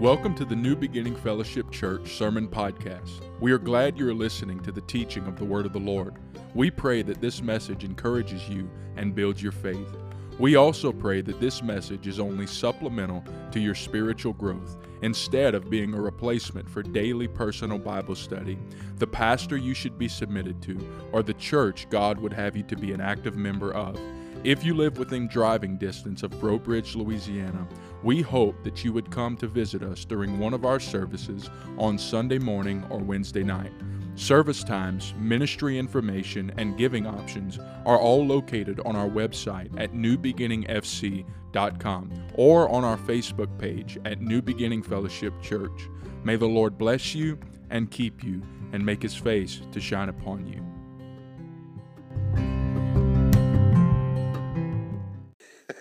Welcome to the New Beginning Fellowship Church Sermon Podcast. We are glad you are listening to the teaching of the Word of the Lord. We pray that this message encourages you and builds your faith. We also pray that this message is only supplemental to your spiritual growth instead of being a replacement for daily personal Bible study, the pastor you should be submitted to, or the church God would have you to be an active member of. If you live within driving distance of Breaux Bridge, Louisiana, we hope that you would come to visit us during one of our services on Sunday morning or Wednesday night. Service times, ministry information, and giving options are all located on our website at newbeginningfc.com or on our Facebook page at New Beginning Fellowship Church. May the Lord bless you and keep you and make his face to shine upon you.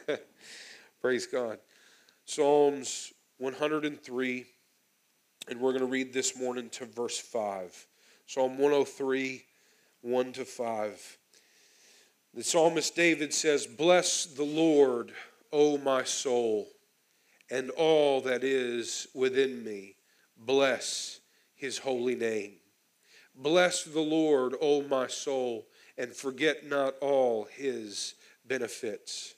Praise God. Psalms 103, and we're going to read this morning to verse 5. Psalm 103, 1 to 5. The psalmist David says, Bless the Lord, O my soul, and all that is within me. Bless his holy name. Bless the Lord, O my soul, and forget not all his benefits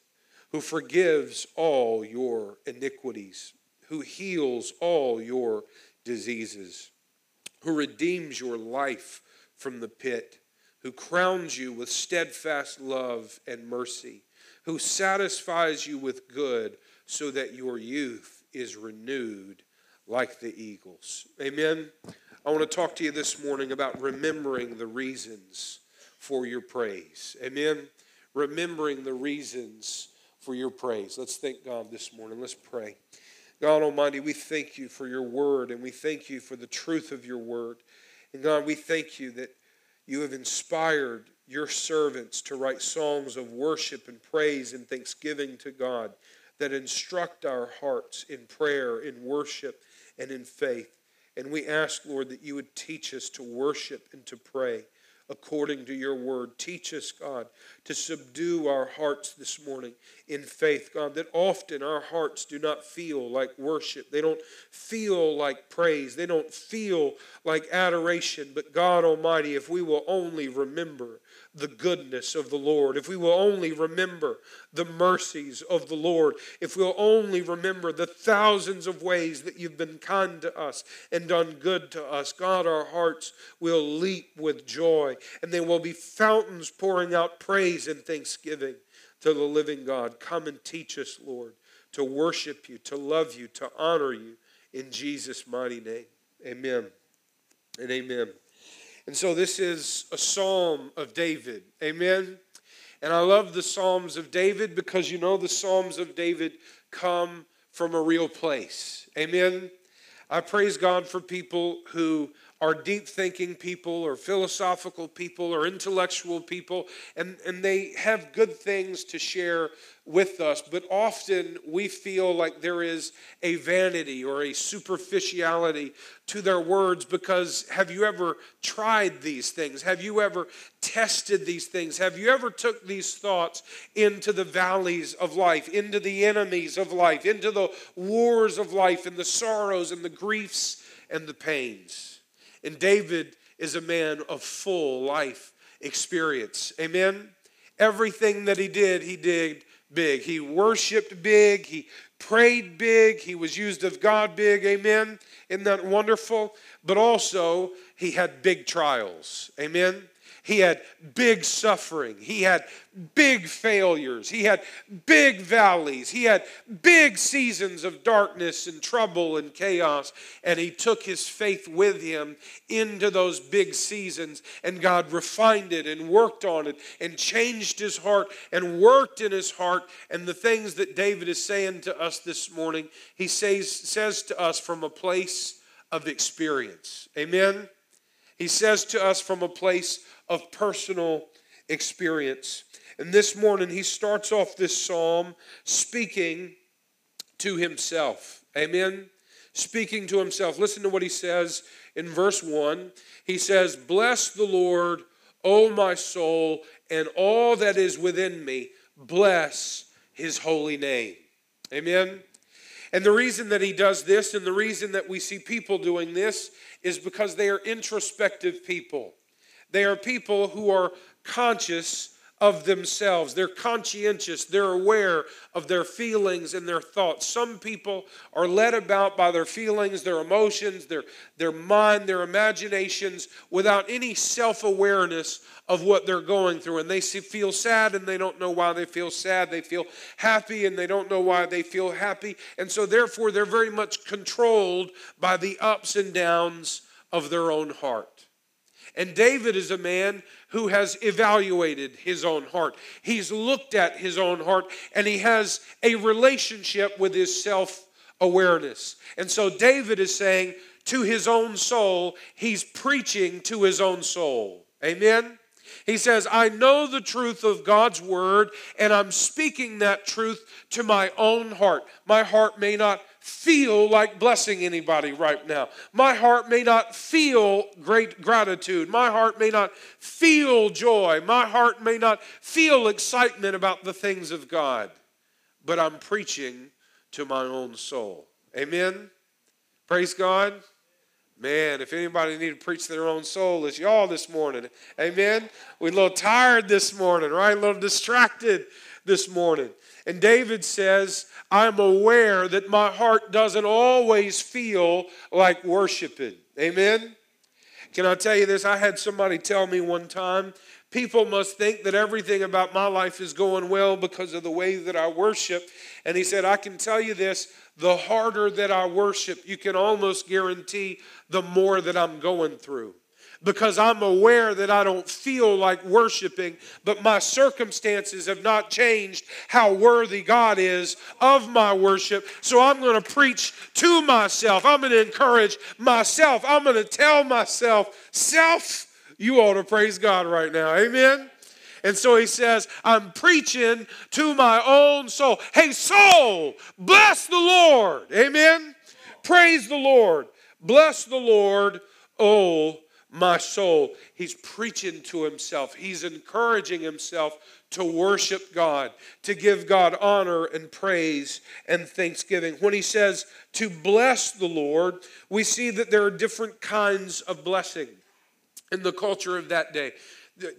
who forgives all your iniquities, who heals all your diseases, who redeems your life from the pit, who crowns you with steadfast love and mercy, who satisfies you with good so that your youth is renewed like the eagles. Amen. I want to talk to you this morning about remembering the reasons for your praise. Amen. Remembering the reasons for your praise. Let's thank God this morning. Let's pray. God Almighty, we thank you for your word and we thank you for the truth of your word. And God, we thank you that you have inspired your servants to write songs of worship and praise and thanksgiving to God that instruct our hearts in prayer, in worship, and in faith. And we ask, Lord, that you would teach us to worship and to pray according to your word. Teach us, God, to subdue our hearts this morning in faith, God, that often our hearts do not feel like worship. They don't feel like praise. They don't feel like adoration. But God Almighty, if we will only remember the goodness of the Lord, if we will only remember the mercies of the Lord, if we'll only remember the thousands of ways that you've been kind to us and done good to us, God, our hearts will leap with joy and there will be fountains pouring out praise and thanksgiving to the living God. Come and teach us, Lord, to worship you, to love you, to honor you in Jesus' mighty name. Amen and amen. And so this is a psalm of David. Amen. And I love the Psalms of David because you know the Psalms of David come from a real place. Amen. I praise God for people who are deep thinking people or philosophical people or intellectual people, and, and they have good things to share with us, but often we feel like there is a vanity or a superficiality to their words because have you ever tried these things? Have you ever tested these things? Have you ever took these thoughts into the valleys of life, into the enemies of life, into the wars of life and the sorrows and the griefs and the pains? And David is a man of full life experience. Amen? Everything that he did, he did big. He worshiped big. He prayed big. He was used of God big. Amen? Isn't that wonderful? But also, he had big trials. Amen? He had big suffering. He had big failures. He had big valleys. He had big seasons of darkness and trouble and chaos. And he took his faith with him into those big seasons. And God refined it and worked on it and changed his heart and worked in his heart. And the things that David is saying to us this morning, he says, says to us from a place of experience. Amen. He says to us from a place of personal experience. And this morning, he starts off this psalm speaking to himself. Amen? Speaking to himself. Listen to what he says in verse 1. He says, Bless the Lord, O my soul, and all that is within me. Bless his holy name. Amen? And the reason that he does this and the reason that we see people doing this is because they are introspective people. They are people who are conscious of themselves. They're conscientious. They're aware of their feelings and their thoughts. Some people are led about by their feelings, their emotions, their, their mind, their imaginations without any self awareness of what they're going through. And they feel sad and they don't know why they feel sad. They feel happy and they don't know why they feel happy. And so, therefore, they're very much controlled by the ups and downs of their own heart. And David is a man who has evaluated his own heart. He's looked at his own heart and he has a relationship with his self awareness. And so David is saying to his own soul, he's preaching to his own soul. Amen? He says, I know the truth of God's word, and I'm speaking that truth to my own heart. My heart may not feel like blessing anybody right now. My heart may not feel great gratitude. My heart may not feel joy. My heart may not feel excitement about the things of God. But I'm preaching to my own soul. Amen? Praise God. Man, if anybody need to preach their own soul, it's y'all this morning. Amen? We're a little tired this morning, right? A little distracted this morning. And David says, I'm aware that my heart doesn't always feel like worshiping. Amen? Can I tell you this? I had somebody tell me one time people must think that everything about my life is going well because of the way that I worship. And he said, I can tell you this the harder that I worship, you can almost guarantee the more that I'm going through because I'm aware that I don't feel like worshiping, but my circumstances have not changed how worthy God is of my worship. So I'm going to preach to myself. I'm going to encourage myself. I'm going to tell myself, self, you ought to praise God right now. Amen. And so he says, I'm preaching to my own soul. Hey, soul, bless the Lord. Amen. Praise the Lord. Bless the Lord, oh my soul. He's preaching to himself, he's encouraging himself to worship God, to give God honor and praise and thanksgiving. When he says to bless the Lord, we see that there are different kinds of blessing in the culture of that day.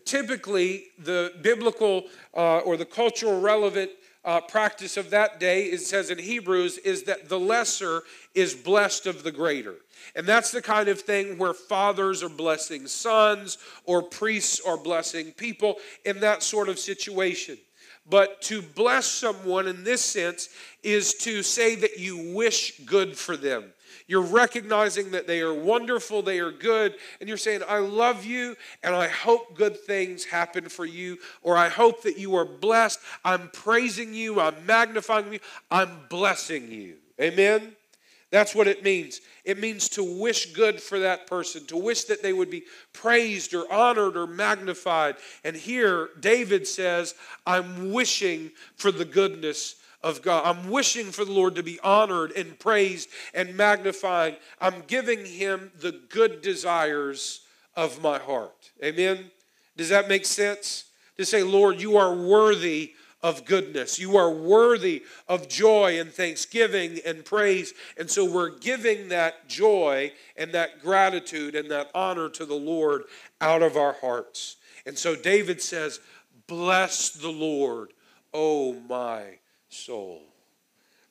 Typically, the biblical uh, or the cultural relevant uh, practice of that day, it says in Hebrews, is that the lesser is blessed of the greater. And that's the kind of thing where fathers are blessing sons or priests are blessing people in that sort of situation. But to bless someone in this sense is to say that you wish good for them. You're recognizing that they are wonderful, they are good, and you're saying, I love you, and I hope good things happen for you, or I hope that you are blessed. I'm praising you, I'm magnifying you, I'm blessing you. Amen? That's what it means. It means to wish good for that person, to wish that they would be praised or honored or magnified. And here, David says, I'm wishing for the goodness of God. I'm wishing for the Lord to be honored and praised and magnifying. I'm giving him the good desires of my heart. Amen? Does that make sense? To say, Lord, you are worthy of goodness. You are worthy of joy and thanksgiving and praise. And so we're giving that joy and that gratitude and that honor to the Lord out of our hearts. And so David says, Bless the Lord, O my soul.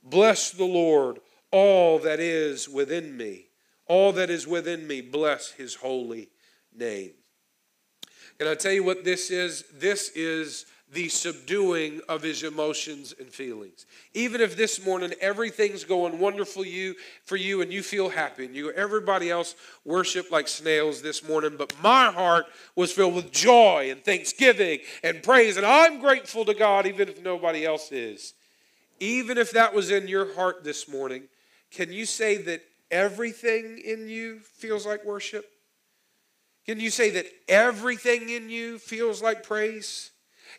Bless the Lord, all that is within me. All that is within me, bless his holy name. Can I tell you what this is? This is the subduing of his emotions and feelings. Even if this morning everything's going wonderful you for you and you feel happy and you everybody else worship like snails this morning, but my heart was filled with joy and thanksgiving and praise and I'm grateful to God even if nobody else is. Even if that was in your heart this morning, can you say that everything in you feels like worship? Can you say that everything in you feels like praise?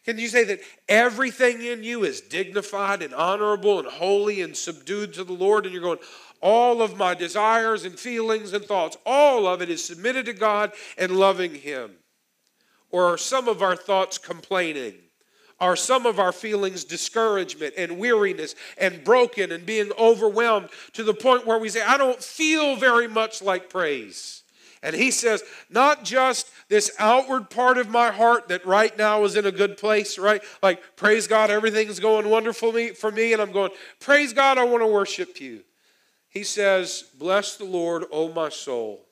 Can you say that everything in you is dignified and honorable and holy and subdued to the Lord? And you're going, all of my desires and feelings and thoughts, all of it is submitted to God and loving Him. Or are some of our thoughts complaining? Are some of our feelings discouragement and weariness and broken and being overwhelmed to the point where we say, I don't feel very much like praise. And he says, not just this outward part of my heart that right now is in a good place, right? Like, praise God, everything's going wonderful for me, and I'm going, praise God, I want to worship you. He says, Bless the Lord, O my soul,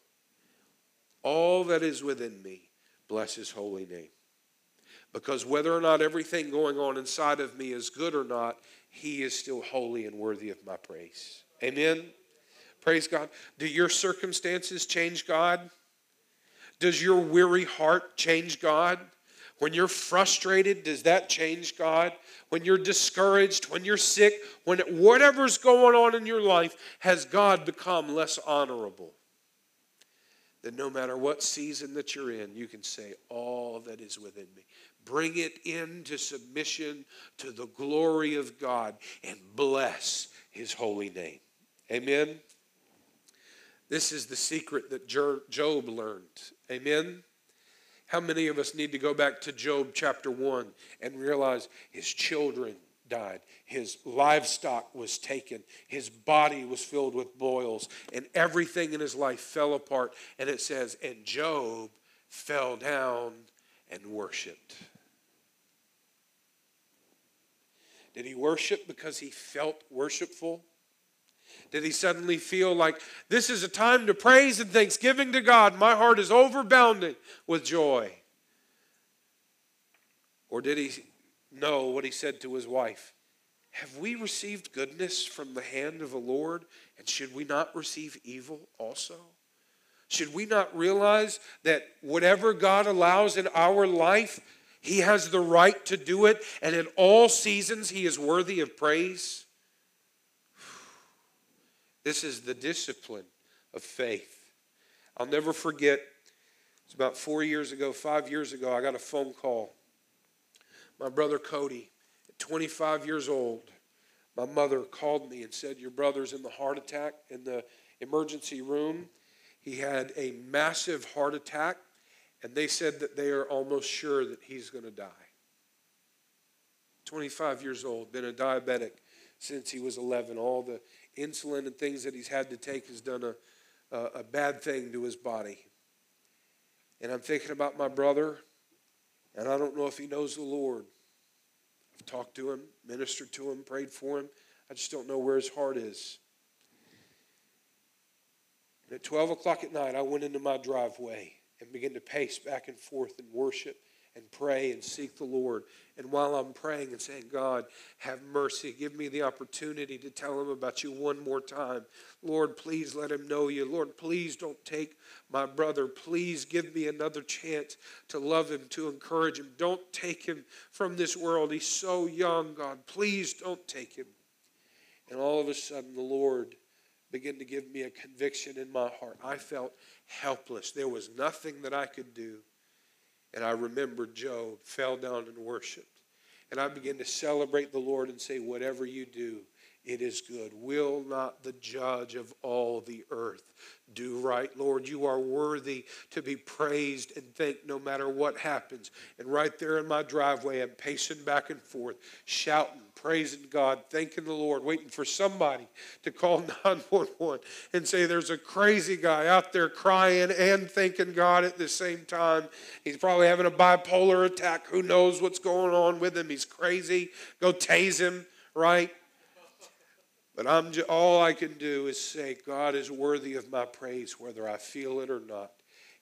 all that is within me, bless his holy name. Because whether or not everything going on inside of me is good or not, he is still holy and worthy of my praise. Amen. Praise God. Do your circumstances change God? Does your weary heart change God? When you're frustrated, does that change God? When you're discouraged, when you're sick, when whatever's going on in your life, has God become less honorable? That no matter what season that you're in, you can say, All that is within me. Bring it into submission to the glory of God and bless his holy name. Amen. This is the secret that Job learned. Amen. How many of us need to go back to Job chapter 1 and realize his children died, his livestock was taken, his body was filled with boils, and everything in his life fell apart. And it says, and Job fell down and worshiped. Did he worship because he felt worshipful? Did he suddenly feel like this is a time to praise and thanksgiving to God? My heart is overbounding with joy. Or did he know what he said to his wife? Have we received goodness from the hand of the Lord, and should we not receive evil also? Should we not realize that whatever God allows in our life, He has the right to do it, and in all seasons He is worthy of praise? This is the discipline of faith. I'll never forget, it's about four years ago, five years ago, I got a phone call. My brother Cody, 25 years old, my mother called me and said, Your brother's in the heart attack in the emergency room. He had a massive heart attack, and they said that they are almost sure that he's going to die. 25 years old, been a diabetic since he was 11. All the insulin and things that he's had to take has done a, a, a bad thing to his body. And I'm thinking about my brother, and I don't know if he knows the Lord. I've talked to him, ministered to him, prayed for him. I just don't know where his heart is. And at 12 o'clock at night, I went into my driveway and begin to pace back and forth and worship and pray and seek the Lord. And while I'm praying and saying, God, have mercy, give me the opportunity to tell him about you one more time. Lord, please let him know you. Lord, please don't take my brother. Please give me another chance to love him, to encourage him. Don't take him from this world. He's so young, God. Please don't take him. And all of a sudden, the Lord began to give me a conviction in my heart. I felt helpless. There was nothing that I could do. And I remembered Job, fell down and worshiped. And I began to celebrate the Lord and say, Whatever you do, it is good. Will not the judge of all the earth do right? Lord, you are worthy to be praised and thanked no matter what happens. And right there in my driveway, I'm pacing back and forth, shouting, praising God, thanking the Lord, waiting for somebody to call 911 and say, There's a crazy guy out there crying and thanking God at the same time. He's probably having a bipolar attack. Who knows what's going on with him? He's crazy. Go tase him, right? But I'm all I can do is say, God is worthy of my praise, whether I feel it or not.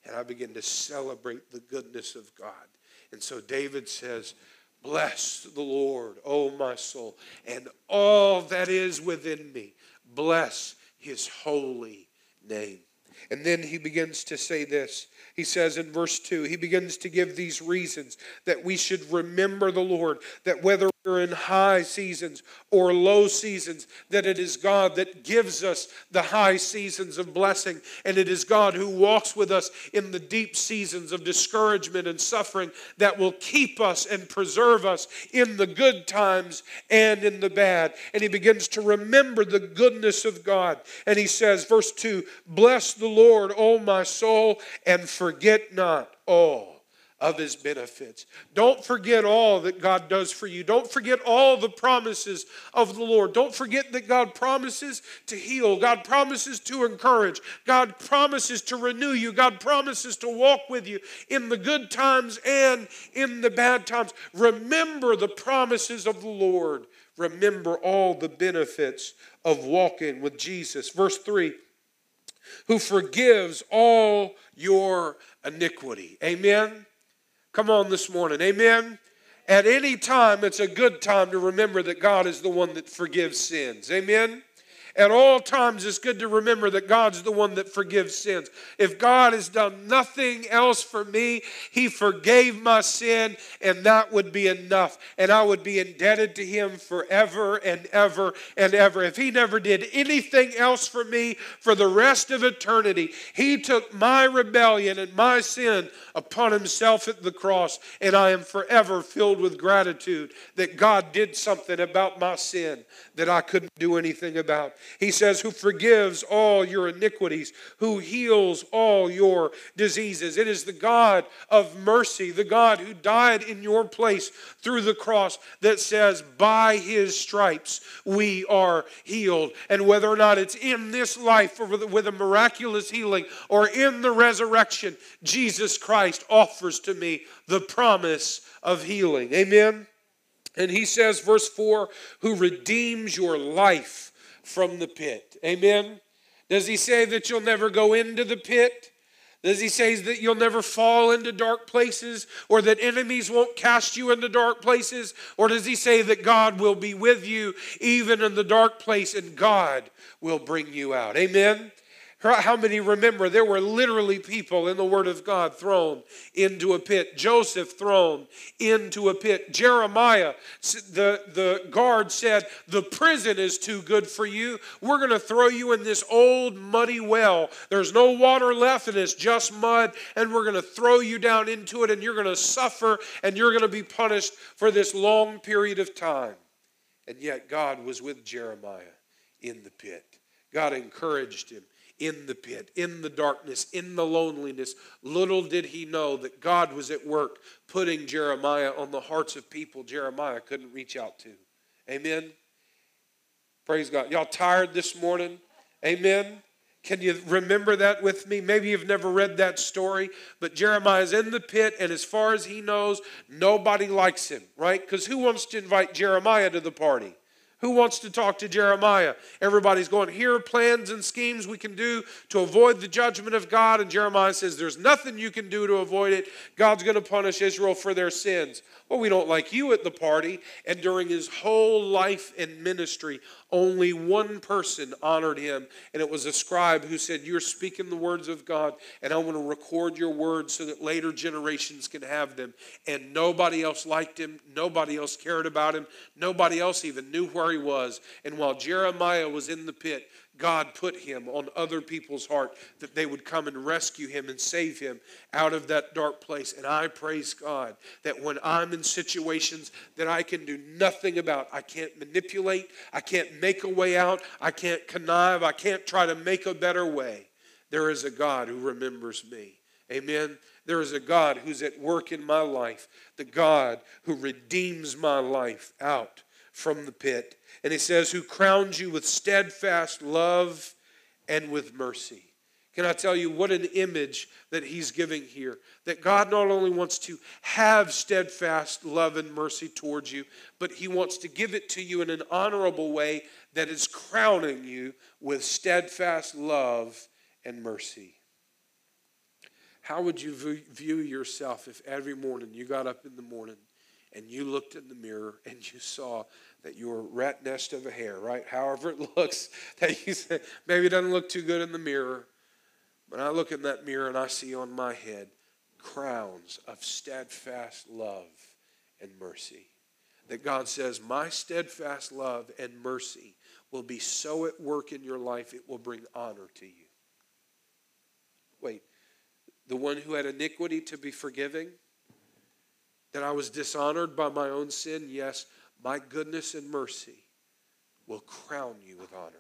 And I begin to celebrate the goodness of God. And so David says, Bless the Lord, O my soul, and all that is within me. Bless his holy name. And then he begins to say this. He says in verse 2, he begins to give these reasons that we should remember the Lord, that whether in high seasons or low seasons, that it is God that gives us the high seasons of blessing, and it is God who walks with us in the deep seasons of discouragement and suffering that will keep us and preserve us in the good times and in the bad. And he begins to remember the goodness of God. And he says, verse 2 Bless the Lord, O my soul, and forget not all of his benefits. Don't forget all that God does for you. Don't forget all the promises of the Lord. Don't forget that God promises to heal. God promises to encourage. God promises to renew you. God promises to walk with you in the good times and in the bad times. Remember the promises of the Lord. Remember all the benefits of walking with Jesus. Verse 3 Who forgives all your iniquity. Amen. Come on this morning. Amen. At any time, it's a good time to remember that God is the one that forgives sins. Amen. At all times, it's good to remember that God's the one that forgives sins. If God has done nothing else for me, He forgave my sin, and that would be enough. And I would be indebted to Him forever and ever and ever. If He never did anything else for me for the rest of eternity, He took my rebellion and my sin upon Himself at the cross, and I am forever filled with gratitude that God did something about my sin that I couldn't do anything about. He says, Who forgives all your iniquities, who heals all your diseases. It is the God of mercy, the God who died in your place through the cross, that says, By his stripes we are healed. And whether or not it's in this life with a miraculous healing or in the resurrection, Jesus Christ offers to me the promise of healing. Amen. And he says, verse 4, who redeems your life from the pit. Amen. Does he say that you'll never go into the pit? Does he say that you'll never fall into dark places or that enemies won't cast you into dark places? Or does he say that God will be with you even in the dark place and God will bring you out? Amen. How many remember there were literally people in the Word of God thrown into a pit? Joseph thrown into a pit. Jeremiah, the, the guard said, The prison is too good for you. We're going to throw you in this old muddy well. There's no water left and it's just mud, and we're going to throw you down into it, and you're going to suffer and you're going to be punished for this long period of time. And yet, God was with Jeremiah in the pit. God encouraged him in the pit, in the darkness, in the loneliness. Little did he know that God was at work putting Jeremiah on the hearts of people Jeremiah couldn't reach out to. Amen. Praise God. Y'all tired this morning? Amen. Can you remember that with me? Maybe you've never read that story, but Jeremiah's in the pit, and as far as he knows, nobody likes him, right? Because who wants to invite Jeremiah to the party? Who wants to talk to Jeremiah? Everybody's going, here are plans and schemes we can do to avoid the judgment of God. And Jeremiah says, there's nothing you can do to avoid it. God's going to punish Israel for their sins. Well, we don't like you at the party. And during his whole life and ministry, only one person honored him, and it was a scribe who said, You're speaking the words of God, and I want to record your words so that later generations can have them. And nobody else liked him, nobody else cared about him, nobody else even knew where he was. And while Jeremiah was in the pit, God put him on other people's heart that they would come and rescue him and save him out of that dark place. And I praise God that when I'm in situations that I can do nothing about, I can't manipulate, I can't make a way out, I can't connive, I can't try to make a better way. There is a God who remembers me. Amen. There is a God who's at work in my life, the God who redeems my life out from the pit. And he says, Who crowns you with steadfast love and with mercy. Can I tell you what an image that he's giving here? That God not only wants to have steadfast love and mercy towards you, but he wants to give it to you in an honorable way that is crowning you with steadfast love and mercy. How would you view yourself if every morning you got up in the morning and you looked in the mirror and you saw that your rat nest of a hair, right? However it looks, that you say, maybe it doesn't look too good in the mirror. But I look in that mirror and I see on my head crowns of steadfast love and mercy. That God says, My steadfast love and mercy will be so at work in your life, it will bring honor to you. Wait, the one who had iniquity to be forgiving? That I was dishonored by my own sin? Yes, my goodness and mercy will crown you with honor.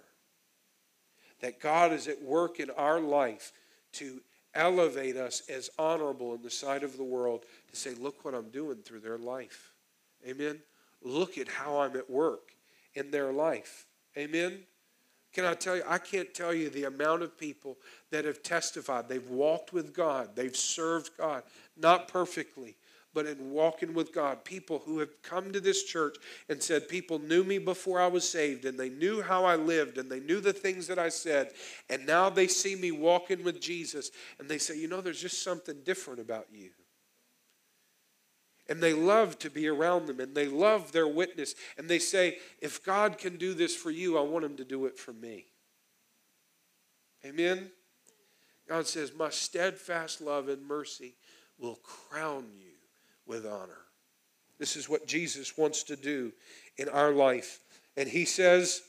That God is at work in our life to elevate us as honorable in the sight of the world to say, look what I'm doing through their life. Amen. Look at how I'm at work in their life. Amen. Can I tell you, I can't tell you the amount of people that have testified. They've walked with God, they've served God, not perfectly, but in walking with God. People who have come to this church and said, People knew me before I was saved, and they knew how I lived, and they knew the things that I said, and now they see me walking with Jesus, and they say, You know, there's just something different about you. And they love to be around them and they love their witness and they say if god can do this for you i want him to do it for me. Amen? God says my steadfast love and mercy will crown you with honor this is what jesus wants to do in our life and he says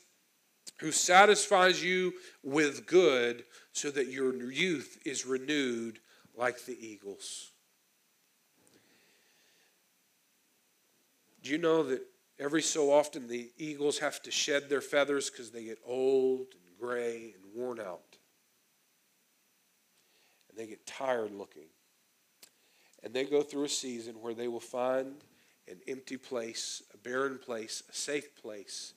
who satisfies you with good so that your youth is renewed like the eagles Do you know that every so often the eagles have to shed their feathers because they get old and gray and worn out? And they get tired looking. And they go through a season where they will find an empty place, a barren place, a safe place,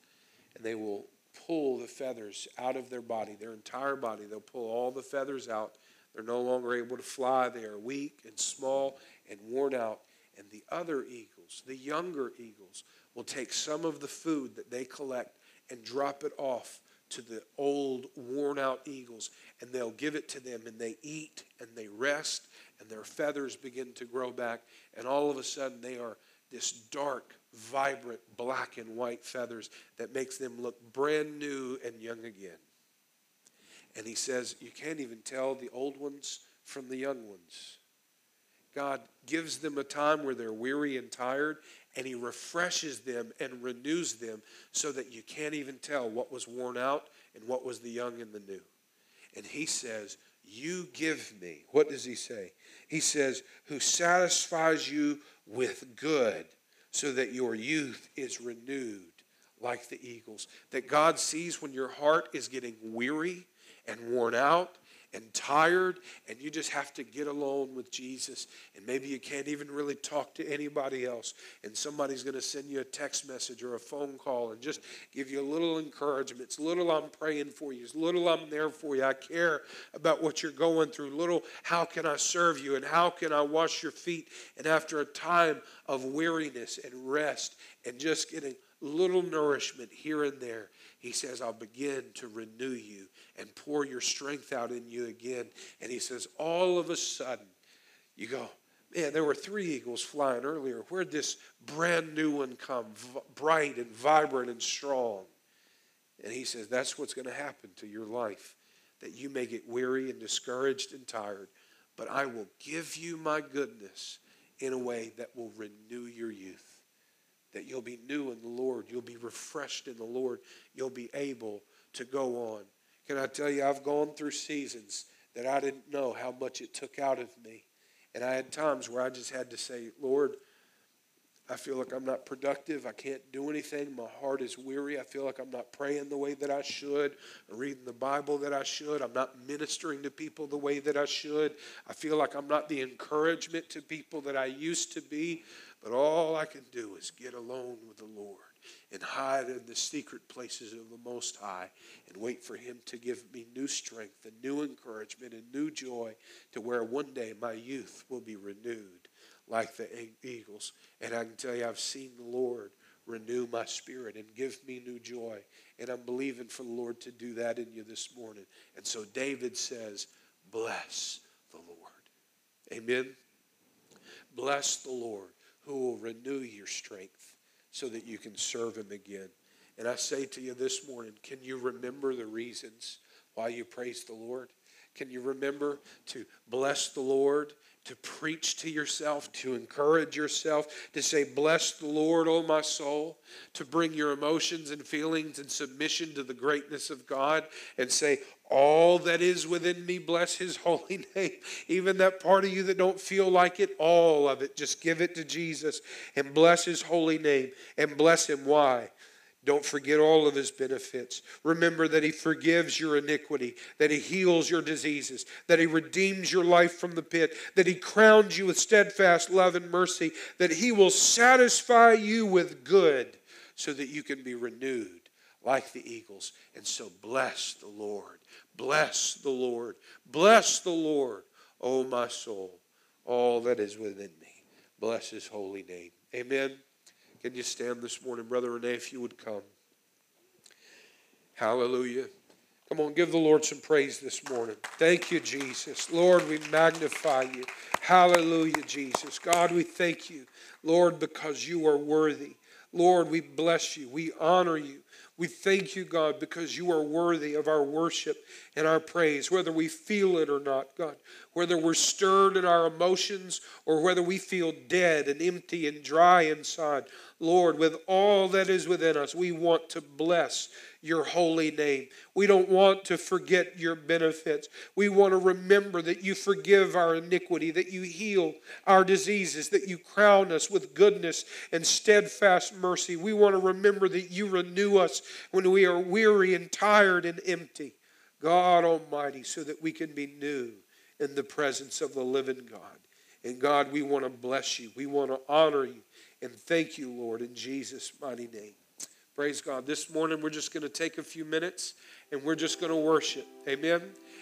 and they will pull the feathers out of their body, their entire body. They'll pull all the feathers out. They're no longer able to fly. They are weak and small and worn out. And the other eagles, the younger eagles, will take some of the food that they collect and drop it off to the old, worn out eagles. And they'll give it to them, and they eat and they rest, and their feathers begin to grow back. And all of a sudden, they are this dark, vibrant black and white feathers that makes them look brand new and young again. And he says, You can't even tell the old ones from the young ones. God gives them a time where they're weary and tired, and He refreshes them and renews them so that you can't even tell what was worn out and what was the young and the new. And He says, You give me. What does He say? He says, Who satisfies you with good so that your youth is renewed like the eagles. That God sees when your heart is getting weary and worn out and tired, and you just have to get alone with Jesus. And maybe you can't even really talk to anybody else. And somebody's going to send you a text message or a phone call and just give you a little encouragement. It's little I'm praying for you, it's little I'm there for you. I care about what you're going through. Little, how can I serve you? And how can I wash your feet? And after a time of weariness and rest and just getting little nourishment here and there, he says, I'll begin to renew you and pour your strength out in you again. And he says, all of a sudden, you go, man, there were three eagles flying earlier. Where'd this brand new one come? V- bright and vibrant and strong. And he says, that's what's going to happen to your life, that you may get weary and discouraged and tired. But I will give you my goodness in a way that will renew your youth that you'll be new in the Lord. You'll be refreshed in the Lord. You'll be able to go on. Can I tell you, I've gone through seasons that I didn't know how much it took out of me. And I had times where I just had to say, Lord, I feel like I'm not productive. I can't do anything. My heart is weary. I feel like I'm not praying the way that I should, or reading the Bible that I should. I'm not ministering to people the way that I should. I feel like I'm not the encouragement to people that I used to be. But all I can do is get alone with the Lord and hide in the secret places of the Most High and wait for Him to give me new strength and new encouragement and new joy to where one day my youth will be renewed like the eagles. And I can tell you, I've seen the Lord renew my spirit and give me new joy. And I'm believing for the Lord to do that in you this morning. And so David says, Bless the Lord. Amen. Bless the Lord who will renew your strength so that you can serve him again. And I say to you this morning, can you remember the reasons why you praise the Lord? Can you remember to bless the Lord, to preach to yourself, to encourage yourself, to say, Bless the Lord, O my soul, to bring your emotions and feelings in submission to the greatness of God and say, all that is within me, bless his holy name. Even that part of you that don't feel like it, all of it, just give it to Jesus and bless his holy name and bless him. Why? Don't forget all of his benefits. Remember that he forgives your iniquity, that he heals your diseases, that he redeems your life from the pit, that he crowns you with steadfast love and mercy, that he will satisfy you with good so that you can be renewed like the eagles. And so bless the Lord. Bless the Lord. Bless the Lord, O my soul, all that is within me. Bless his holy name. Amen. Can you stand this morning, Brother Renee, if you would come? Hallelujah. Come on, give the Lord some praise this morning. Thank you, Jesus. Lord, we magnify you. Hallelujah, Jesus. God, we thank you, Lord, because you are worthy. Lord, we bless you. We honor you. We thank you, God, because you are worthy of our worship and our praise, whether we feel it or not, God. Whether we're stirred in our emotions or whether we feel dead and empty and dry inside. Lord, with all that is within us, we want to bless your holy name. We don't want to forget your benefits. We want to remember that you forgive our iniquity, that you heal our diseases, that you crown us with goodness and steadfast mercy. We want to remember that you renew us when we are weary and tired and empty. God Almighty, so that we can be new in the presence of the living God. And God, we want to bless you. We want to honor you. And thank you, Lord, in Jesus' mighty name. Praise God. This morning, we're just going to take a few minutes and we're just going to worship. Amen.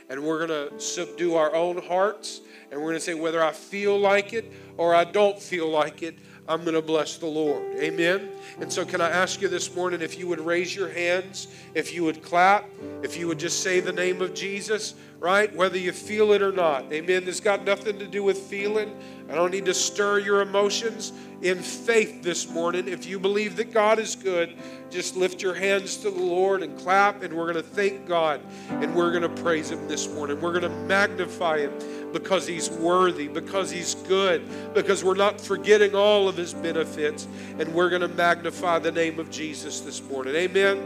And we're going to subdue our own hearts. And we're going to say, whether I feel like it or I don't feel like it, I'm going to bless the Lord. Amen. And so, can I ask you this morning if you would raise your hands, if you would clap, if you would just say the name of Jesus, right? Whether you feel it or not. Amen. This got nothing to do with feeling. I don't need to stir your emotions. In faith this morning, if you believe that God is good, just lift your hands to the Lord and clap, and we're going to thank God and we're going to praise Him this morning. We're going to magnify Him because He's worthy, because He's good, because we're not forgetting all of His benefits, and we're going to magnify the name of Jesus this morning. Amen.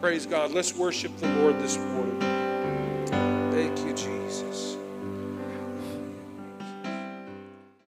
Praise God. Let's worship the Lord this morning.